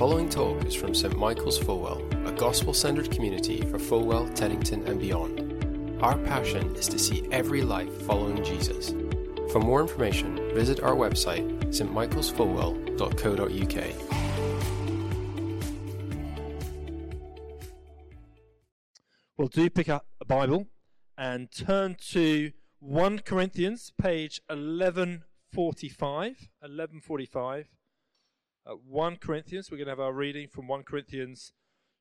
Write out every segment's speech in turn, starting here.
following talk is from St Michael's Fulwell, a gospel centered community for Fulwell, Teddington, and beyond. Our passion is to see every life following Jesus. For more information, visit our website, stmichaelsfulwell.co.uk. Well, do pick up a Bible and turn to 1 Corinthians, page 1145. 1145. Uh, 1 Corinthians, we're going to have our reading from 1 Corinthians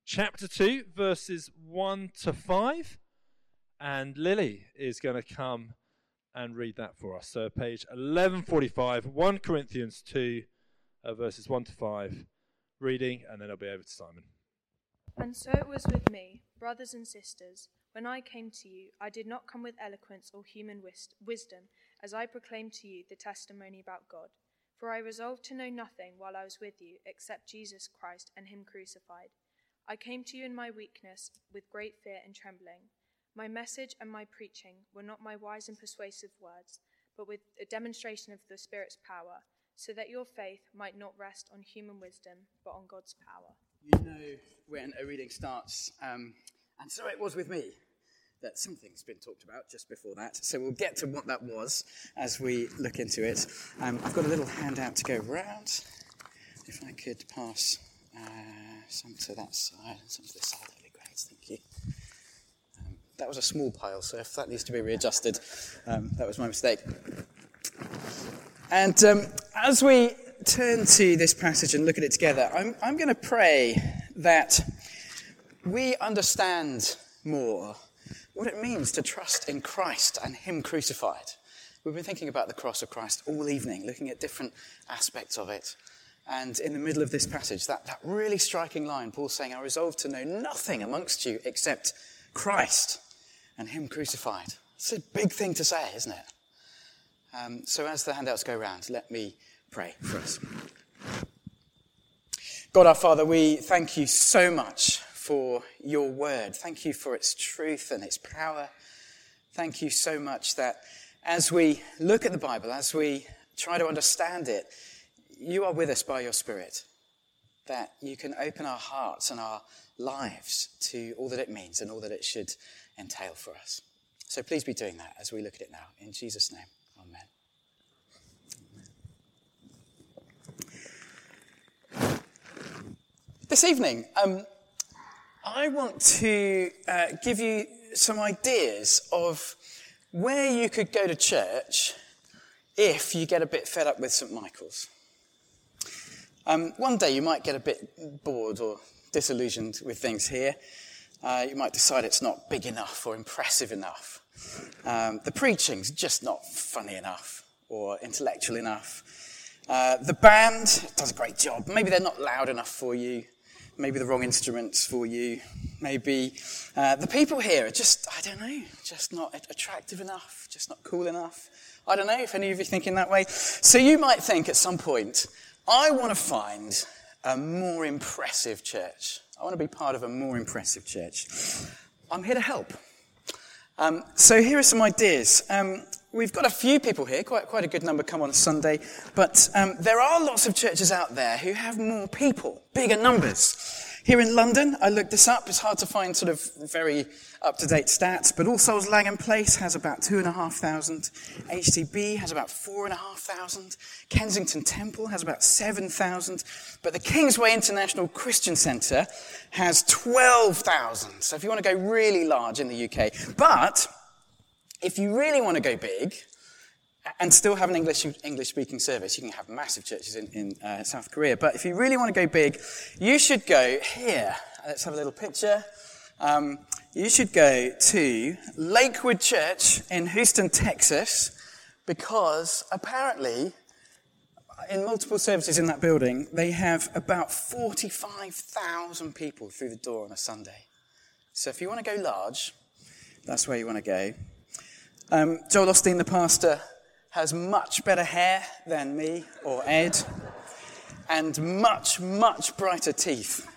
chapter 2, verses 1 to 5. And Lily is going to come and read that for us. So, page 1145, 1 Corinthians 2, uh, verses 1 to 5, reading, and then I'll be over to Simon. And so it was with me, brothers and sisters. When I came to you, I did not come with eloquence or human wis- wisdom, as I proclaimed to you the testimony about God. For I resolved to know nothing while I was with you except Jesus Christ and Him crucified. I came to you in my weakness with great fear and trembling. My message and my preaching were not my wise and persuasive words, but with a demonstration of the Spirit's power, so that your faith might not rest on human wisdom, but on God's power. You know when a reading starts, um, and so it was with me, that something's been talked about just before that. So we'll get to what that was as we look into it. Um, I've got a little handout to go round. If I could pass uh, some to that side and some to this side, that'd be great. Thank you. Um, that was a small pile, so if that needs to be readjusted, um, that was my mistake. And um, as we turn to this passage and look at it together, I'm, I'm going to pray that we understand more what it means to trust in Christ and Him crucified. We've been thinking about the cross of Christ all evening, looking at different aspects of it. And in the middle of this passage, that, that really striking line, Paul's saying, I resolve to know nothing amongst you except Christ and Him crucified. It's a big thing to say, isn't it? Um, so as the handouts go around, let me pray for us. God our Father, we thank you so much for your word. Thank you for its truth and its power. Thank you so much that as we look at the Bible, as we try to understand it, you are with us by your Spirit. That you can open our hearts and our lives to all that it means and all that it should entail for us. So please be doing that as we look at it now. In Jesus' name, amen. This evening, um, I want to uh, give you some ideas of where you could go to church if you get a bit fed up with St. Michael's. Um, one day you might get a bit bored or disillusioned with things here. Uh, you might decide it's not big enough or impressive enough. Um, the preaching's just not funny enough or intellectual enough. Uh, the band does a great job. Maybe they're not loud enough for you maybe the wrong instruments for you. Maybe uh, the people here are just, I don't know, just not attractive enough, just not cool enough. I don't know if any of you are thinking that way. So you might think at some point, I want to find a more impressive church. I want to be part of a more impressive church. I'm here to help. Um, so here are some ideas. Um, we've got a few people here, quite, quite a good number come on Sunday, but um, there are lots of churches out there who have more people, bigger numbers. Here in London, I looked this up. It's hard to find sort of very up-to-date stats, but All Souls Langham Place has about 2,500. HTB has about 4,500. Kensington Temple has about 7,000. But the Kingsway International Christian Centre has 12,000. So if you want to go really large in the UK. But if you really want to go big, and still have an English, English speaking service. You can have massive churches in, in uh, South Korea. But if you really want to go big, you should go here. Let's have a little picture. Um, you should go to Lakewood Church in Houston, Texas, because apparently, in multiple services in that building, they have about 45,000 people through the door on a Sunday. So if you want to go large, that's where you want to go. Um, Joel Osteen, the pastor, has much better hair than me or Ed, and much, much brighter teeth.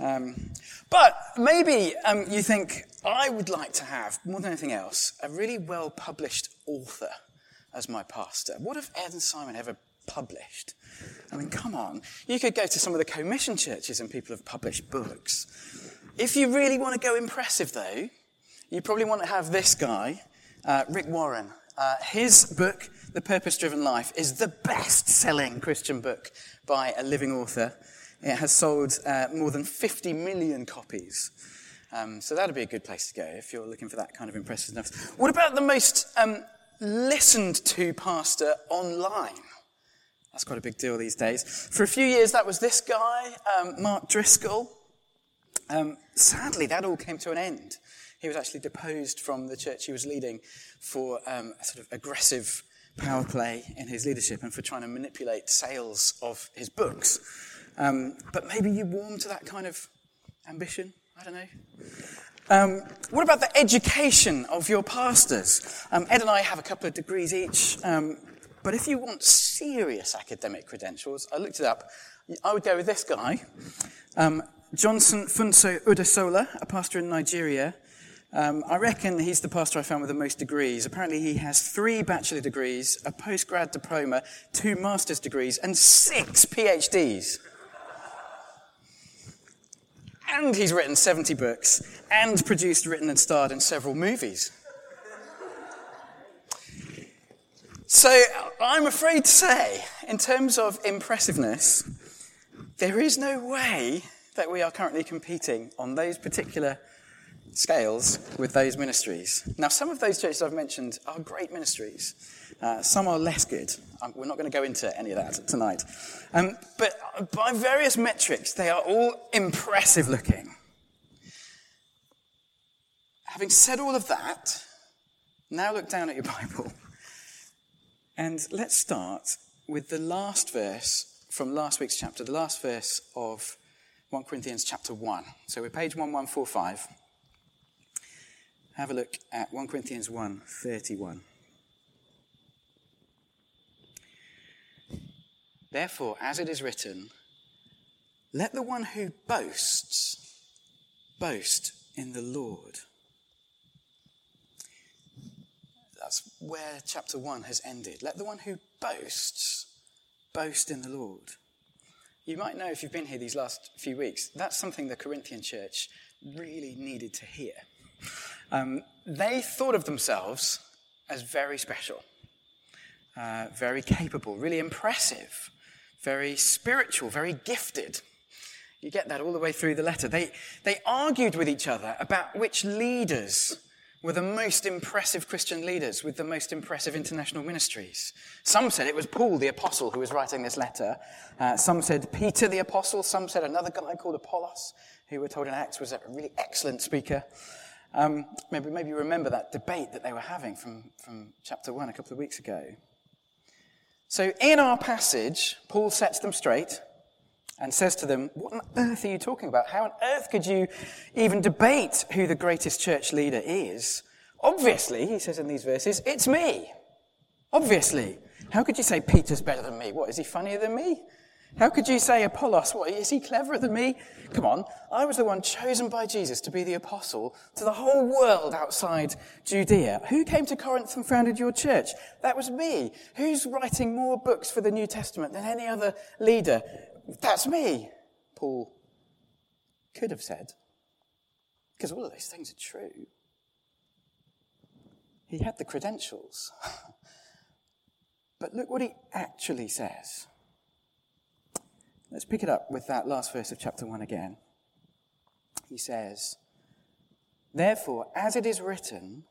Um, but maybe um, you think, I would like to have, more than anything else, a really well published author as my pastor. What have Ed and Simon ever published? I mean, come on. You could go to some of the Co-Mission churches and people have published books. If you really want to go impressive, though, you probably want to have this guy, uh, Rick Warren. Uh, his book, The Purpose Driven Life, is the best selling Christian book by a living author. It has sold uh, more than 50 million copies. Um, so that'd be a good place to go if you're looking for that kind of impressiveness. What about the most um, listened to pastor online? That's quite a big deal these days. For a few years, that was this guy, um, Mark Driscoll. Um, sadly, that all came to an end. He was actually deposed from the church he was leading for um, sort of aggressive power play in his leadership and for trying to manipulate sales of his books. Um, but maybe you warm to that kind of ambition. I don't know. Um, what about the education of your pastors? Um, Ed and I have a couple of degrees each, um, but if you want serious academic credentials, I looked it up. I would go with this guy, um, Johnson Funso Odesola, a pastor in Nigeria. Um, I reckon he's the pastor I found with the most degrees. Apparently, he has three bachelor degrees, a postgrad diploma, two master's degrees, and six PhDs and he's written 70 books, and produced, written, and starred in several movies. So I'm afraid to say, in terms of impressiveness, there is no way that we are currently competing on those particular scales with those ministries. Now, some of those churches I've mentioned are great ministries. Uh, some are less good. Um, we're not going to go into any of that tonight. Um, but by various metrics, they are all impressive looking. Having said all of that, now look down at your Bible. And let's start with the last verse from last week's chapter, the last verse of 1 Corinthians chapter 1. So we're page 1145. Have a look at 1 Corinthians 1 31. Therefore, as it is written, let the one who boasts boast in the Lord. That's where chapter 1 has ended. Let the one who boasts boast in the Lord. You might know if you've been here these last few weeks, that's something the Corinthian church really needed to hear. Um, they thought of themselves as very special, uh, very capable, really impressive very spiritual, very gifted. You get that all the way through the letter. They, they argued with each other about which leaders were the most impressive Christian leaders with the most impressive international ministries. Some said it was Paul the apostle who was writing this letter. Uh, some said Peter the apostle. Some said another guy called Apollos, who we're told in Acts was a really excellent speaker. Um, maybe, maybe you remember that debate that they were having from, from chapter 1 a couple of weeks ago. So, in our passage, Paul sets them straight and says to them, What on earth are you talking about? How on earth could you even debate who the greatest church leader is? Obviously, he says in these verses, it's me. Obviously. How could you say Peter's better than me? What, is he funnier than me? How could you say Apollos? What, is he cleverer than me? Come on. I was the one chosen by Jesus to be the apostle to the whole world outside Judea. Who came to Corinth and founded your church? That was me. Who's writing more books for the New Testament than any other leader? That's me. Paul could have said. Because all of those things are true. He had the credentials. but look what he actually says. Let's pick it up with that last verse of chapter 1 again. He says, Therefore, as it is written,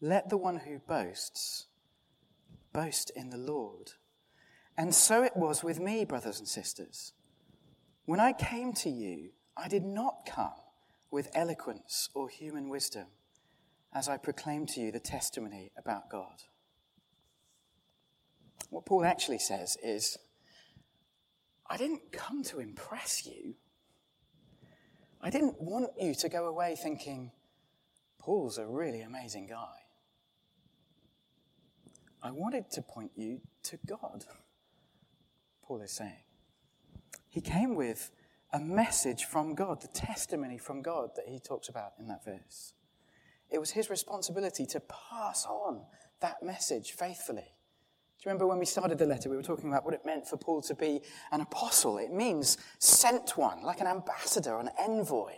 let the one who boasts boast in the Lord. And so it was with me, brothers and sisters. When I came to you, I did not come with eloquence or human wisdom as I proclaimed to you the testimony about God. What Paul actually says is, I didn't come to impress you. I didn't want you to go away thinking, Paul's a really amazing guy. I wanted to point you to God, Paul is saying. He came with a message from God, the testimony from God that he talks about in that verse. It was his responsibility to pass on that message faithfully Do you remember when we started the letter, we were talking about what it meant for Paul to be an apostle? It means sent one, like an ambassador, an envoy.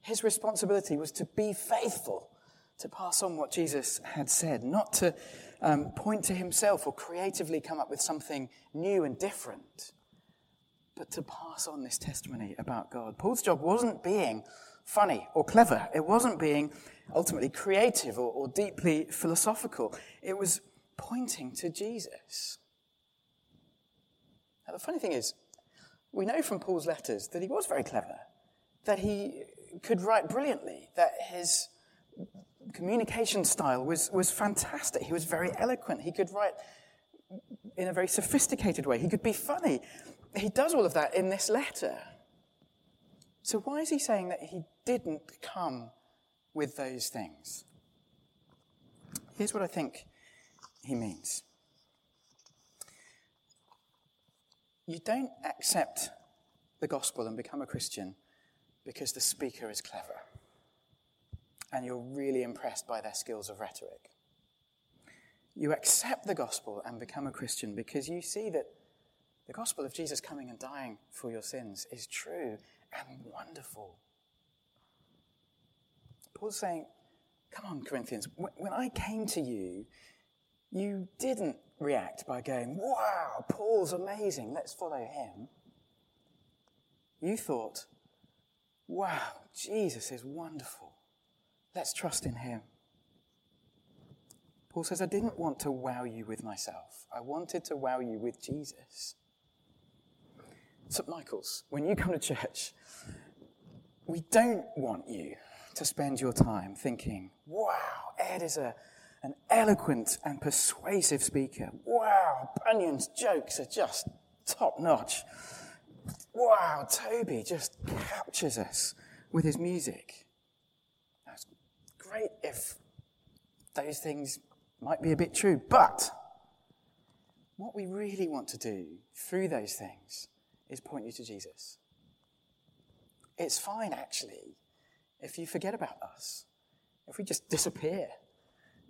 His responsibility was to be faithful, to pass on what Jesus had said, not to um, point to himself or creatively come up with something new and different, but to pass on this testimony about God. Paul's job wasn't being funny or clever, it wasn't being ultimately creative or, or deeply philosophical. It was pointing to Jesus. Now, the funny thing is, we know from Paul's letters that he was very clever, that he could write brilliantly, that his communication style was, was fantastic. He was very eloquent. He could write in a very sophisticated way. He could be funny. He does all of that in this letter. So, why is he saying that he didn't come with those things? Here's what I think he means. You don't accept the gospel and become a Christian because the speaker is clever and you're really impressed by their skills of rhetoric. You accept the gospel and become a Christian because you see that the gospel of Jesus coming and dying for your sins is true and wonderful. Paul's saying, Come on, Corinthians, when I came to you, you didn't react by going, wow, Paul's amazing, let's follow him. You thought, wow, Jesus is wonderful, let's trust in him. Paul says, I didn't want to wow you with myself, I wanted to wow you with Jesus. St. Michael's, when you come to church, we don't want you to spend your time thinking, wow, Ed is a an eloquent and persuasive speaker. Wow, Bunyan's jokes are just top notch. Wow, Toby just captures us with his music. That's great if those things might be a bit true, but what we really want to do through those things is point you to Jesus. It's fine, actually, if you forget about us, if we just disappear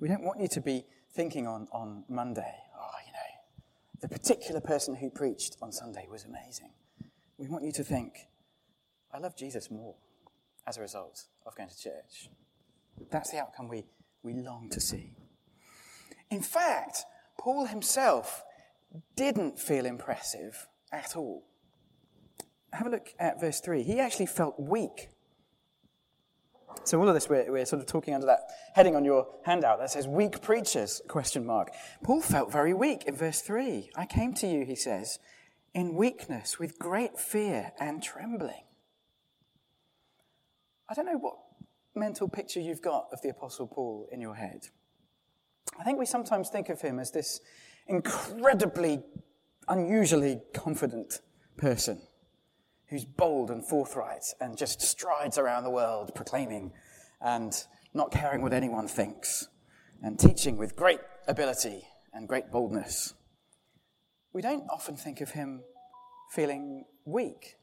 we don't want you to be thinking on, on Monday, oh, you know, the particular person who preached on Sunday was amazing. We want you to think, I love Jesus more as a result of going to church. That's the outcome we, we long to see. In fact, Paul himself didn't feel impressive at all. Have a look at verse 3. He actually felt weak so all of this, we're, we're sort of talking under that heading on your handout that says weak preachers, question mark. Paul felt very weak in verse 3. I came to you, he says, in weakness with great fear and trembling. I don't know what mental picture you've got of the Apostle Paul in your head. I think we sometimes think of him as this incredibly, unusually confident person who's bold and forthright and just strides around the world proclaiming and not caring what anyone thinks and teaching with great ability and great boldness. We don't often think of him feeling weak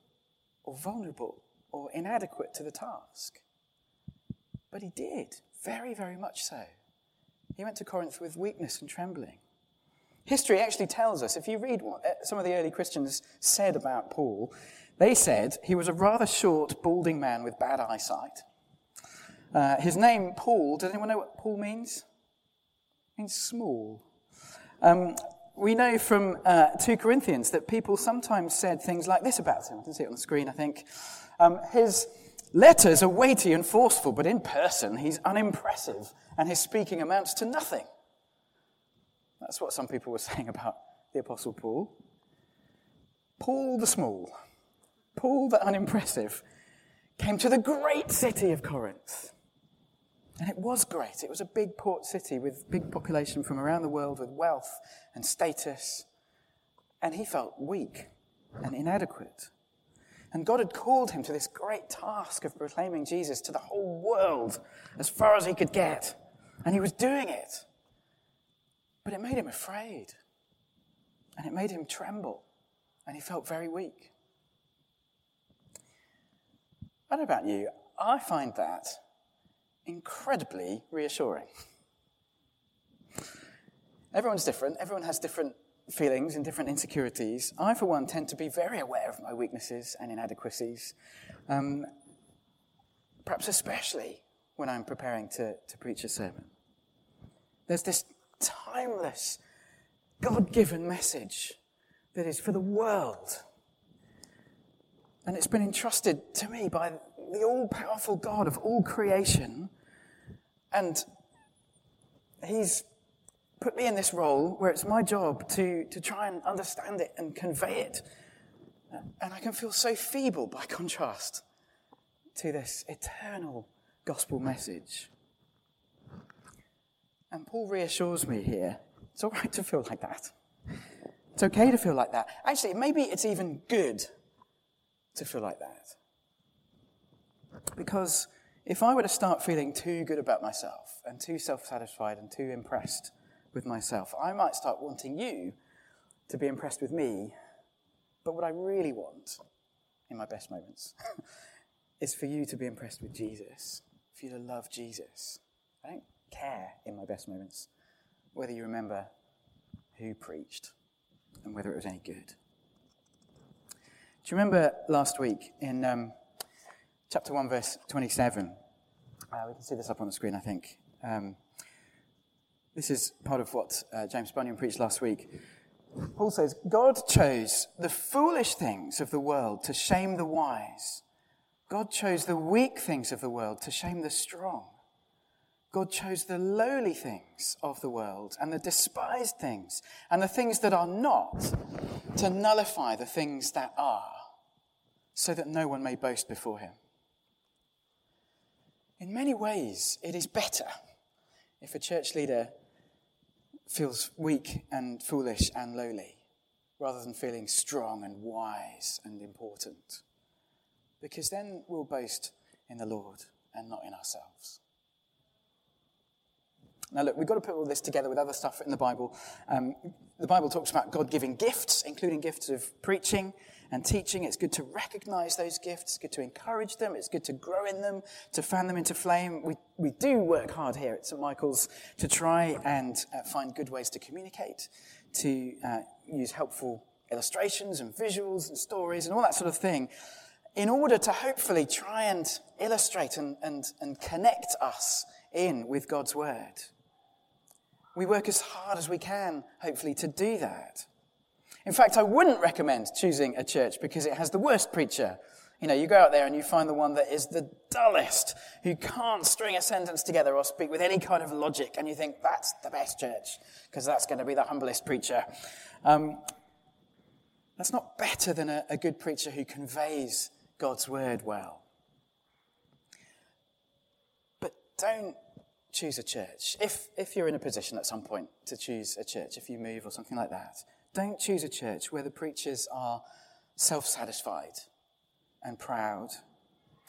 or vulnerable or inadequate to the task. But he did, very, very much so. He went to Corinth with weakness and trembling. History actually tells us, if you read what uh, some of the early Christians said about Paul, they said he was a rather short, balding man with bad eyesight. Uh, his name, Paul, does anyone know what Paul means? It means small. Um, we know from uh, 2 Corinthians that people sometimes said things like this about him. I can see it on the screen, I think. Um, his letters are weighty and forceful, but in person he's unimpressive and his speaking amounts to nothing. That's what some people were saying about the Apostle Paul. Paul the Small. Paul the unimpressive came to the great city of Corinth. And it was great. It was a big port city with big population from around the world with wealth and status. And he felt weak and inadequate. And God had called him to this great task of proclaiming Jesus to the whole world as far as he could get. And he was doing it. But it made him afraid. And it made him tremble. And he felt very weak. I don't know about you, I find that incredibly reassuring. Everyone's different. Everyone has different feelings and different insecurities. I, for one, tend to be very aware of my weaknesses and inadequacies, um, perhaps especially when I'm preparing to, to preach a sermon. There's this timeless, God given message that is for the world. And it's been entrusted to me by the all powerful God of all creation. And He's put me in this role where it's my job to, to try and understand it and convey it. And I can feel so feeble by contrast to this eternal gospel message. And Paul reassures me here it's all right to feel like that. It's okay to feel like that. Actually, maybe it's even good to feel like that. Because if I were to start feeling too good about myself and too self satisfied and too impressed with myself, I might start wanting you to be impressed with me. But what I really want in my best moments is for you to be impressed with Jesus, for you to love Jesus. I don't care in my best moments whether you remember who preached and whether it was any good. Do you remember last week in um, chapter 1, verse 27? Uh, we can see this up on the screen, I think. Um, this is part of what uh, James Bunyan preached last week. Paul says, God chose the foolish things of the world to shame the wise. God chose the weak things of the world to shame the strong. God chose the lowly things of the world and the despised things and the things that are not to nullify the things that are, so that no one may boast before him. In many ways, it is better if a church leader feels weak and foolish and lowly rather than feeling strong and wise and important. Because then we'll boast in the Lord and not in ourselves. Now, look, we've got to put all this together with other stuff in the Bible. Um, the Bible talks about God giving gifts, including gifts of preaching and teaching. It's good to recognize those gifts. It's good to encourage them. It's good to grow in them, to fan them into flame. We, we do work hard here at St. Michael's to try and uh, find good ways to communicate, to uh, use helpful illustrations and visuals and stories and all that sort of thing in order to hopefully try and illustrate and, and, and connect us in with God's Word. We work as hard as we can, hopefully, to do that. In fact, I wouldn't recommend choosing a church because it has the worst preacher. You know, you go out there and you find the one that is the dullest, who can't string a sentence together or speak with any kind of logic, and you think that's the best church because that's going to be the humblest preacher. Um, that's not better than a, a good preacher who conveys God's word well. But don't choose a church. If, if you're in a position at some point to choose a church, if you move or something like that, don't choose a church where the preachers are self satisfied and proud,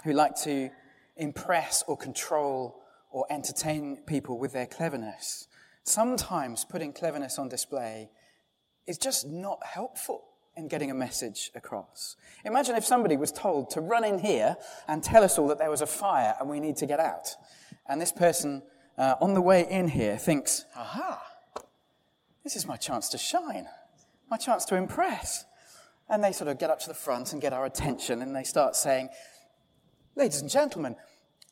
who like to impress or control or entertain people with their cleverness. Sometimes putting cleverness on display is just not helpful in getting a message across. Imagine if somebody was told to run in here and tell us all that there was a fire and we need to get out. And this person uh, on the way in here thinks, aha, this is my chance to shine, my chance to impress. And they sort of get up to the front and get our attention and they start saying, ladies and gentlemen,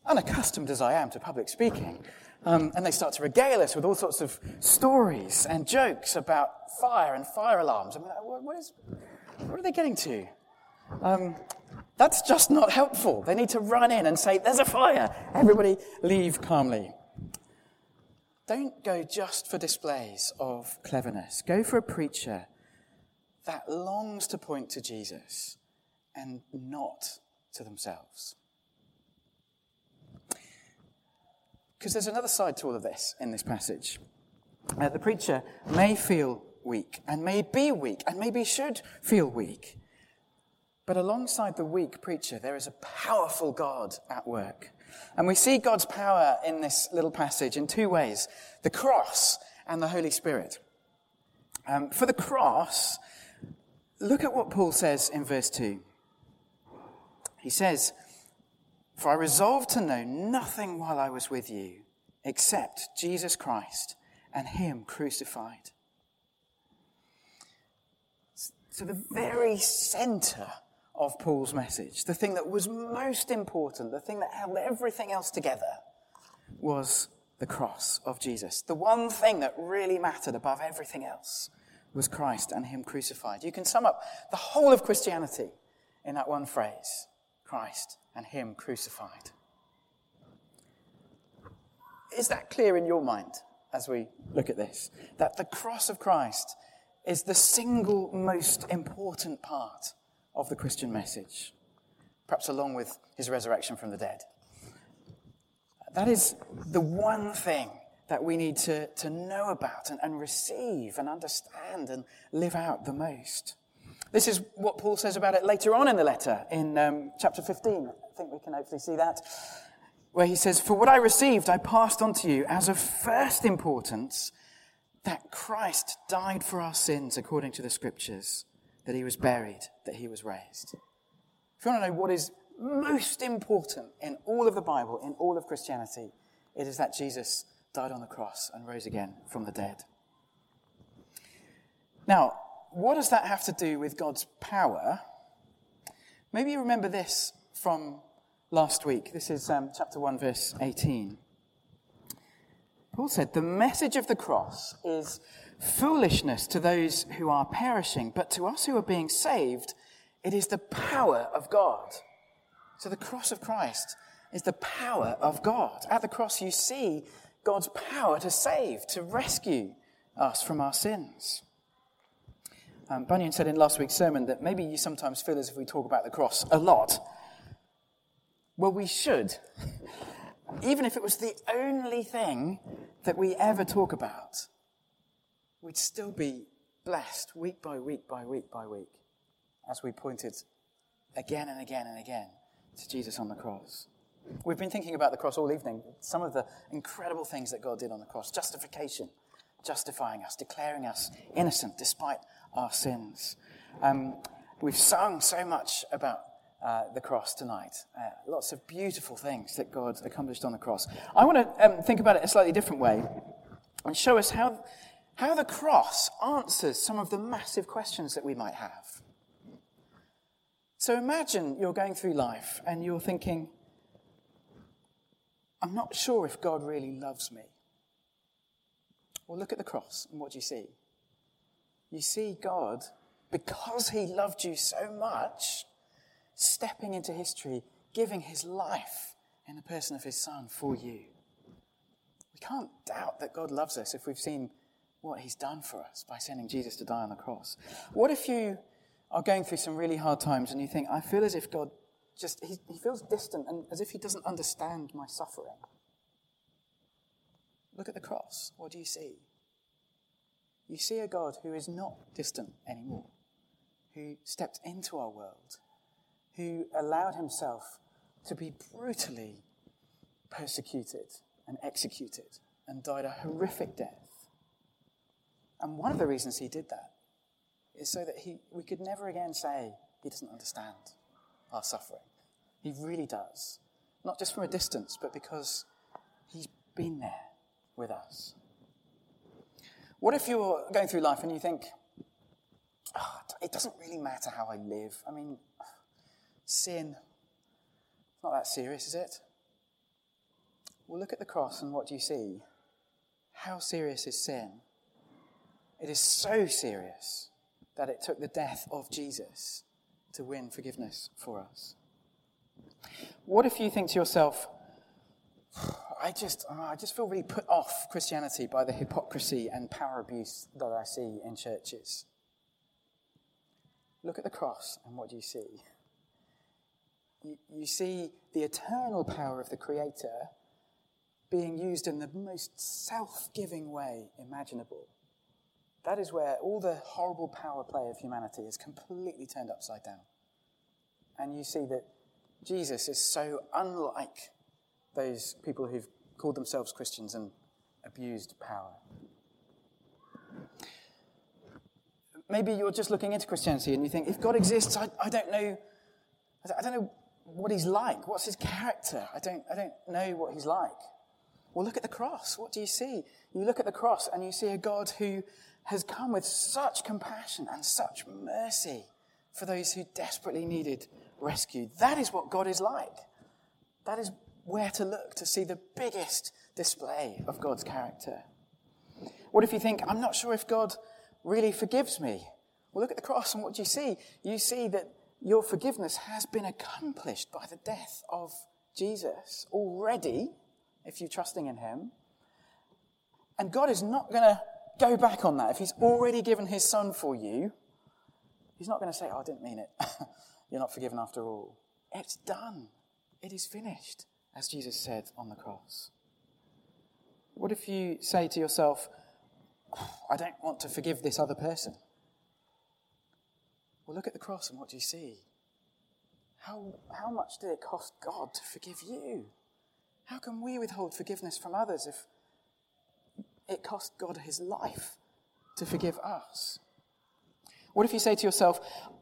unaccustomed as I am to public speaking, um, and they start to regale us with all sorts of stories and jokes about fire and fire alarms. I mean, what, is, what are they getting to? Um, that's just not helpful. They need to run in and say, There's a fire. Everybody leave calmly. Don't go just for displays of cleverness. Go for a preacher that longs to point to Jesus and not to themselves. Because there's another side to all of this in this passage. Uh, the preacher may feel weak and may be weak and maybe should feel weak. But alongside the weak preacher, there is a powerful God at work and we see God's power in this little passage in two ways the cross and the Holy Spirit. Um, for the cross, look at what Paul says in verse 2. He says, For I resolved to know nothing while I was with you except Jesus Christ and Him crucified. So, the very center of Paul's message, the thing that was most important, the thing that held everything else together, was the cross of Jesus. The one thing that really mattered above everything else was Christ and Him crucified. You can sum up the whole of Christianity in that one phrase Christ and Him crucified. Is that clear in your mind as we look at this? That the cross of Christ is the single most important part of the Christian message, perhaps along with his resurrection from the dead. That is the one thing that we need to, to know about and, and receive and understand and live out the most. This is what Paul says about it later on in the letter in um, chapter 15. I think we can hopefully see that. Where he says, For what I received, I passed on to you as of first importance that Christ died for our sins according to the scriptures, that he was buried, that he was raised. If you want to know what is most important in all of the Bible, in all of Christianity, it is that Jesus died on the cross and rose again from the dead. Now, what does that have to do with God's power? Maybe you remember this from last week. This is um, chapter 1, verse 18. Paul said, The message of the cross is foolishness to those who are perishing, but to us who are being saved, it is the power of God. So the cross of Christ is the power of God. At the cross, you see God's power to save, to rescue us from our sins. Um, Bunyan said in last week's sermon that maybe you sometimes feel as if we talk about the cross a lot. Well, we should. Even if it was the only thing that we ever talk about, we'd still be blessed week by week by week by week as we pointed again and again and again to Jesus on the cross. We've been thinking about the cross all evening, some of the incredible things that God did on the cross justification, justifying us, declaring us innocent despite our sins. Um, we've sung so much about uh, the cross tonight. Uh, lots of beautiful things that God accomplished on the cross. I want to um, think about it a slightly different way and show us how, how the cross answers some of the massive questions that we might have. So imagine you're going through life and you're thinking, I'm not sure if God really loves me. Well, look at the cross and what do you see? You see God, because He loved you so much, stepping into history, giving His life in the person of His Son for you. We can't doubt that God loves us if we've seen what He's done for us by sending Jesus to die on the cross. What if you are going through some really hard times and you think, I feel as if God just, he, he feels distant and as if he doesn't understand my suffering. Look at the cross. What do you see? You see a God who is not distant anymore, who stepped into our world, who allowed himself to be brutally persecuted and executed and died a horrific death. And one of the reasons he did that is so that he, we could never again say he doesn't understand our suffering. He really does. Not just from a distance, but because he's been there with us. What if you're going through life and you think, oh, it doesn't really matter how I live? I mean, sin, it's not that serious, is it? Well, look at the cross and what do you see? How serious is sin? It is so serious that it took the death of Jesus to win forgiveness for us. What if you think to yourself, I just, oh, I just feel really put off Christianity by the hypocrisy and power abuse that I see in churches? Look at the cross, and what do you see? You, you see the eternal power of the Creator being used in the most self giving way imaginable that is where all the horrible power play of humanity is completely turned upside down. And you see that Jesus is so unlike those people who've called themselves Christians and abused power. Maybe you're just looking into Christianity and you think, if God exists, I, I don't know, I don't know what he's like. What's his character? I don't, I don't know what he's like. Well, look at the cross. What do you see? You look at the cross and you see a God who has come with such compassion and such mercy for those who desperately needed rescue. That is what God is like. That is where to look to see the biggest display of God's character. What if you think, I'm not sure if God really forgives me? Well, look at the cross and what do you see? You see that your forgiveness has been accomplished by the death of Jesus already, if you're trusting in Him. And God is not going to go back on that. If He's already given His Son for you, He's not going to say, Oh, I didn't mean it. you're not forgiven after all. It's done. It is finished, as Jesus said on the cross. What if you say to yourself, I don't want to forgive this other person? Well, look at the cross and what do you see? How, how much did it cost God to forgive you? How can we withhold forgiveness from others if it cost God his life to forgive us? What if you say to yourself,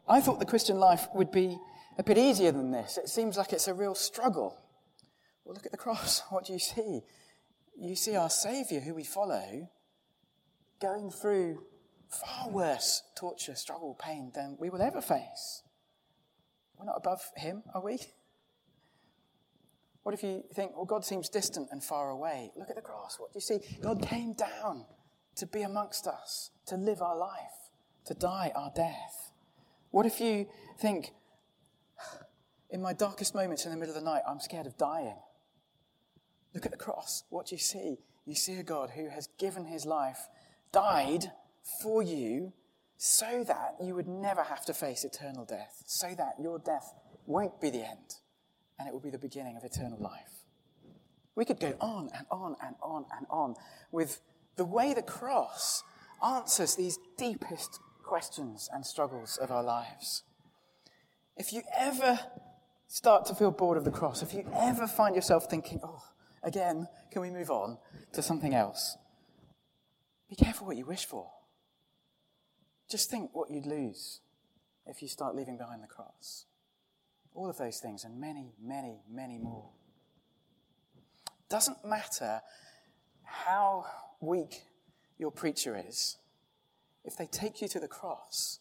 I thought the Christian life would be a bit easier than this? It seems like it's a real struggle. Well, look at the cross. What do you see? You see our Saviour, who we follow, going through far worse torture, struggle, pain than we will ever face. We're not above him, are we? What if you think, well, God seems distant and far away? Look at the cross. What do you see? God came down to be amongst us, to live our life, to die our death. What if you think, in my darkest moments in the middle of the night, I'm scared of dying? Look at the cross. What do you see? You see a God who has given his life, died for you, so that you would never have to face eternal death, so that your death won't be the end, and it will be the beginning of eternal life. We could go on and on and on and on with the way the cross answers these deepest questions and struggles of our lives. If you ever start to feel bored of the cross, if you ever find yourself thinking, oh, again, can we move on to something else? Be careful what you wish for. Just think what you'd lose if you start leaving behind the cross. All of those things and many, many, many more. Doesn't matter how weak your preacher is, if they take you to the cross,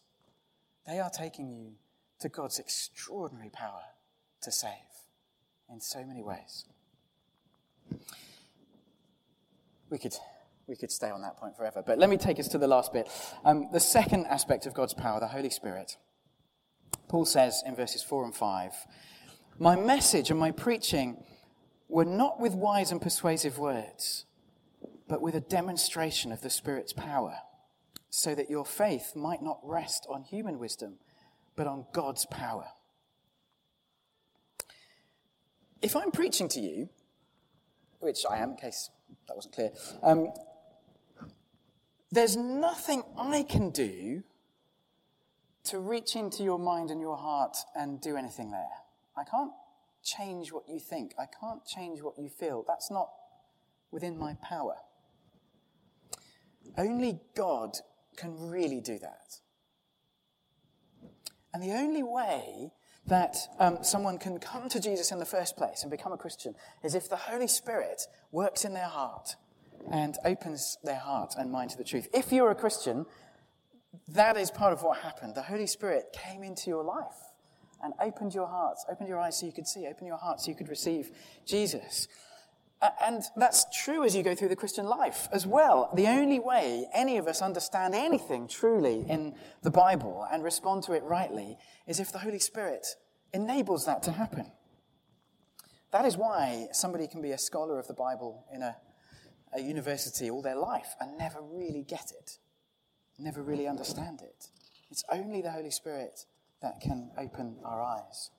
they are taking you to God's extraordinary power to save in so many ways. We could we could stay on that point forever. But let me take us to the last bit. Um, the second aspect of God's power, the Holy Spirit. Paul says in verses 4 and 5 My message and my preaching were not with wise and persuasive words, but with a demonstration of the Spirit's power, so that your faith might not rest on human wisdom, but on God's power. If I'm preaching to you, which I am, in case that wasn't clear, um, there's nothing I can do to reach into your mind and your heart and do anything there. I can't change what you think. I can't change what you feel. That's not within my power. Only God can really do that. And the only way that um, someone can come to Jesus in the first place and become a Christian is if the Holy Spirit works in their heart and opens their heart and mind to the truth. If you're a Christian, that is part of what happened. The Holy Spirit came into your life and opened your hearts, opened your eyes so you could see, opened your heart so you could receive Jesus. And that's true as you go through the Christian life as well. The only way any of us understand anything truly in the Bible and respond to it rightly is if the Holy Spirit enables that to happen. That is why somebody can be a scholar of the Bible in a a university all their life and never really get it, never really understand it. It's only the Holy Spirit that can open our eyes.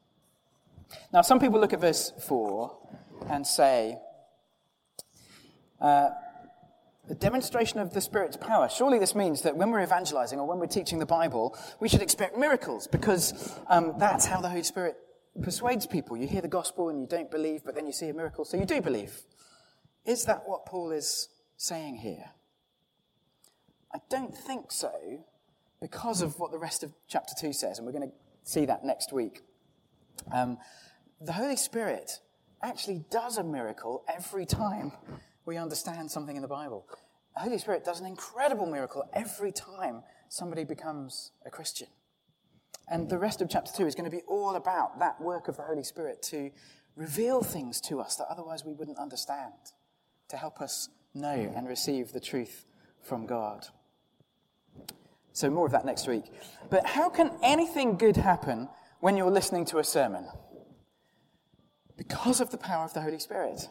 Now, some people look at verse 4 and say, uh, the demonstration of the Spirit's power. Surely this means that when we're evangelizing or when we're teaching the Bible, we should expect miracles because um, that's how the Holy Spirit persuades people. You hear the gospel and you don't believe, but then you see a miracle, so you do believe. Is that what Paul is saying here? I don't think so because of what the rest of chapter 2 says, and we're going to see that next week. Um, the Holy Spirit actually does a miracle every time we understand something in the Bible. The Holy Spirit does an incredible miracle every time somebody becomes a Christian. And the rest of chapter 2 is going to be all about that work of the Holy Spirit to reveal things to us that otherwise we wouldn't understand, to help us know and receive the truth from God. So, more of that next week. But how can anything good happen when you're listening to a sermon? Because of the power of the Holy Spirit.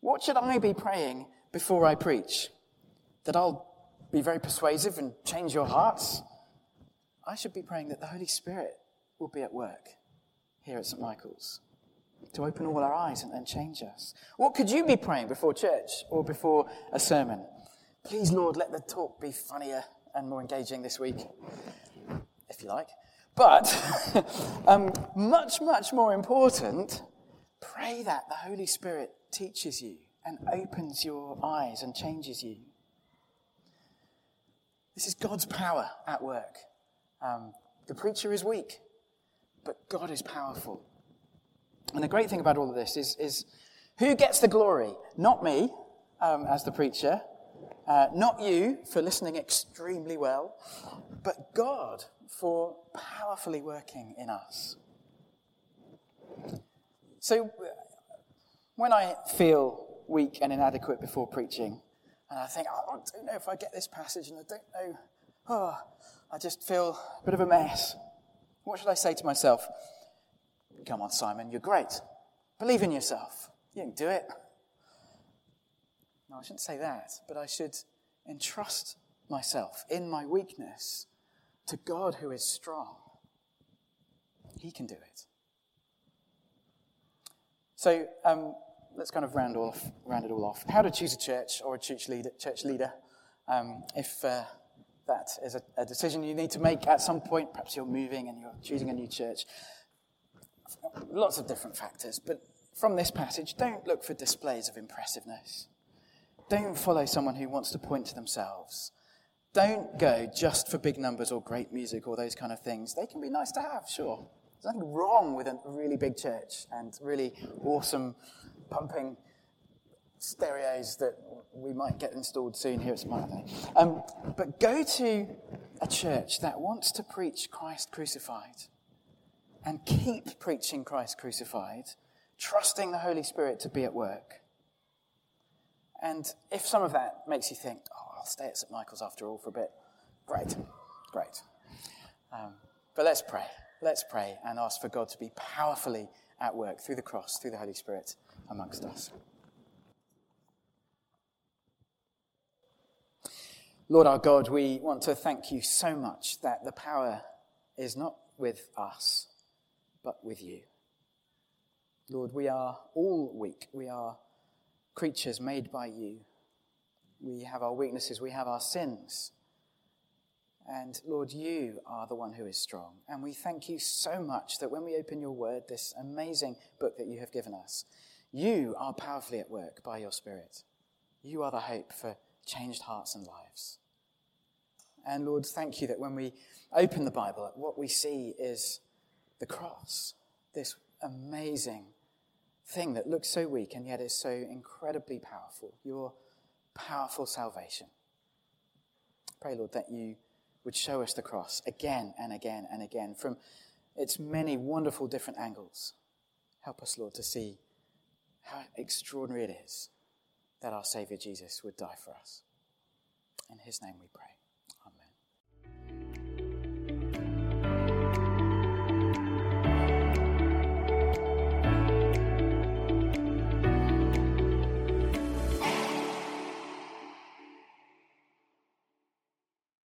What should I be praying before I preach? That I'll be very persuasive and change your hearts? I should be praying that the Holy Spirit will be at work here at St. Michael's to open all our eyes and, and change us. What could you be praying before church or before a sermon? Please, Lord, let the talk be funnier and more engaging this week, if you like. But um, much, much more important, pray that the Holy Spirit teaches you and opens your eyes and changes you. This is God's power at work. Um, the preacher is weak, but God is powerful. And the great thing about all of this is, is who gets the glory? Not me um, as the preacher, uh, not you for listening extremely well, but God for powerfully working in us. So, when I feel weak and inadequate before preaching, and I think, oh, I don't know if I get this passage, and I don't know, oh, I just feel a bit of a mess. What should I say to myself? Come on, Simon, you're great. Believe in yourself. You can do it. No, I shouldn't say that, but I should entrust myself in my weakness to God who is strong. He can do it. So um, let's kind of round, off, round it all off. How to choose a church or a church leader? Church leader um, if uh, that is a, a decision you need to make at some point, perhaps you're moving and you're choosing a new church. Lots of different factors, but from this passage, don't look for displays of impressiveness. Don't follow someone who wants to point to themselves. Don't go just for big numbers or great music or those kind of things. They can be nice to have, sure. There's nothing wrong with a really big church and really awesome pumping stereos that we might get installed soon here at Smart um, But go to a church that wants to preach Christ crucified and keep preaching Christ crucified, trusting the Holy Spirit to be at work. And if some of that makes you think, oh, I'll stay at St. Michael's after all for a bit, great, great. Um, but let's pray. Let's pray and ask for God to be powerfully at work through the cross, through the Holy Spirit amongst us. Lord our God, we want to thank you so much that the power is not with us, but with you. Lord, we are all weak. We are creatures made by you. We have our weaknesses, we have our sins. And Lord, you are the one who is strong. And we thank you so much that when we open your word, this amazing book that you have given us, you are powerfully at work by your Spirit. You are the hope for changed hearts and lives. And Lord, thank you that when we open the Bible, what we see is the cross, this amazing thing that looks so weak and yet is so incredibly powerful, your powerful salvation. Pray, Lord, that you would show us the cross again and again and again from its many wonderful different angles. Help us, Lord, to see how extraordinary it is that our Savior Jesus would die for us. In his name we pray.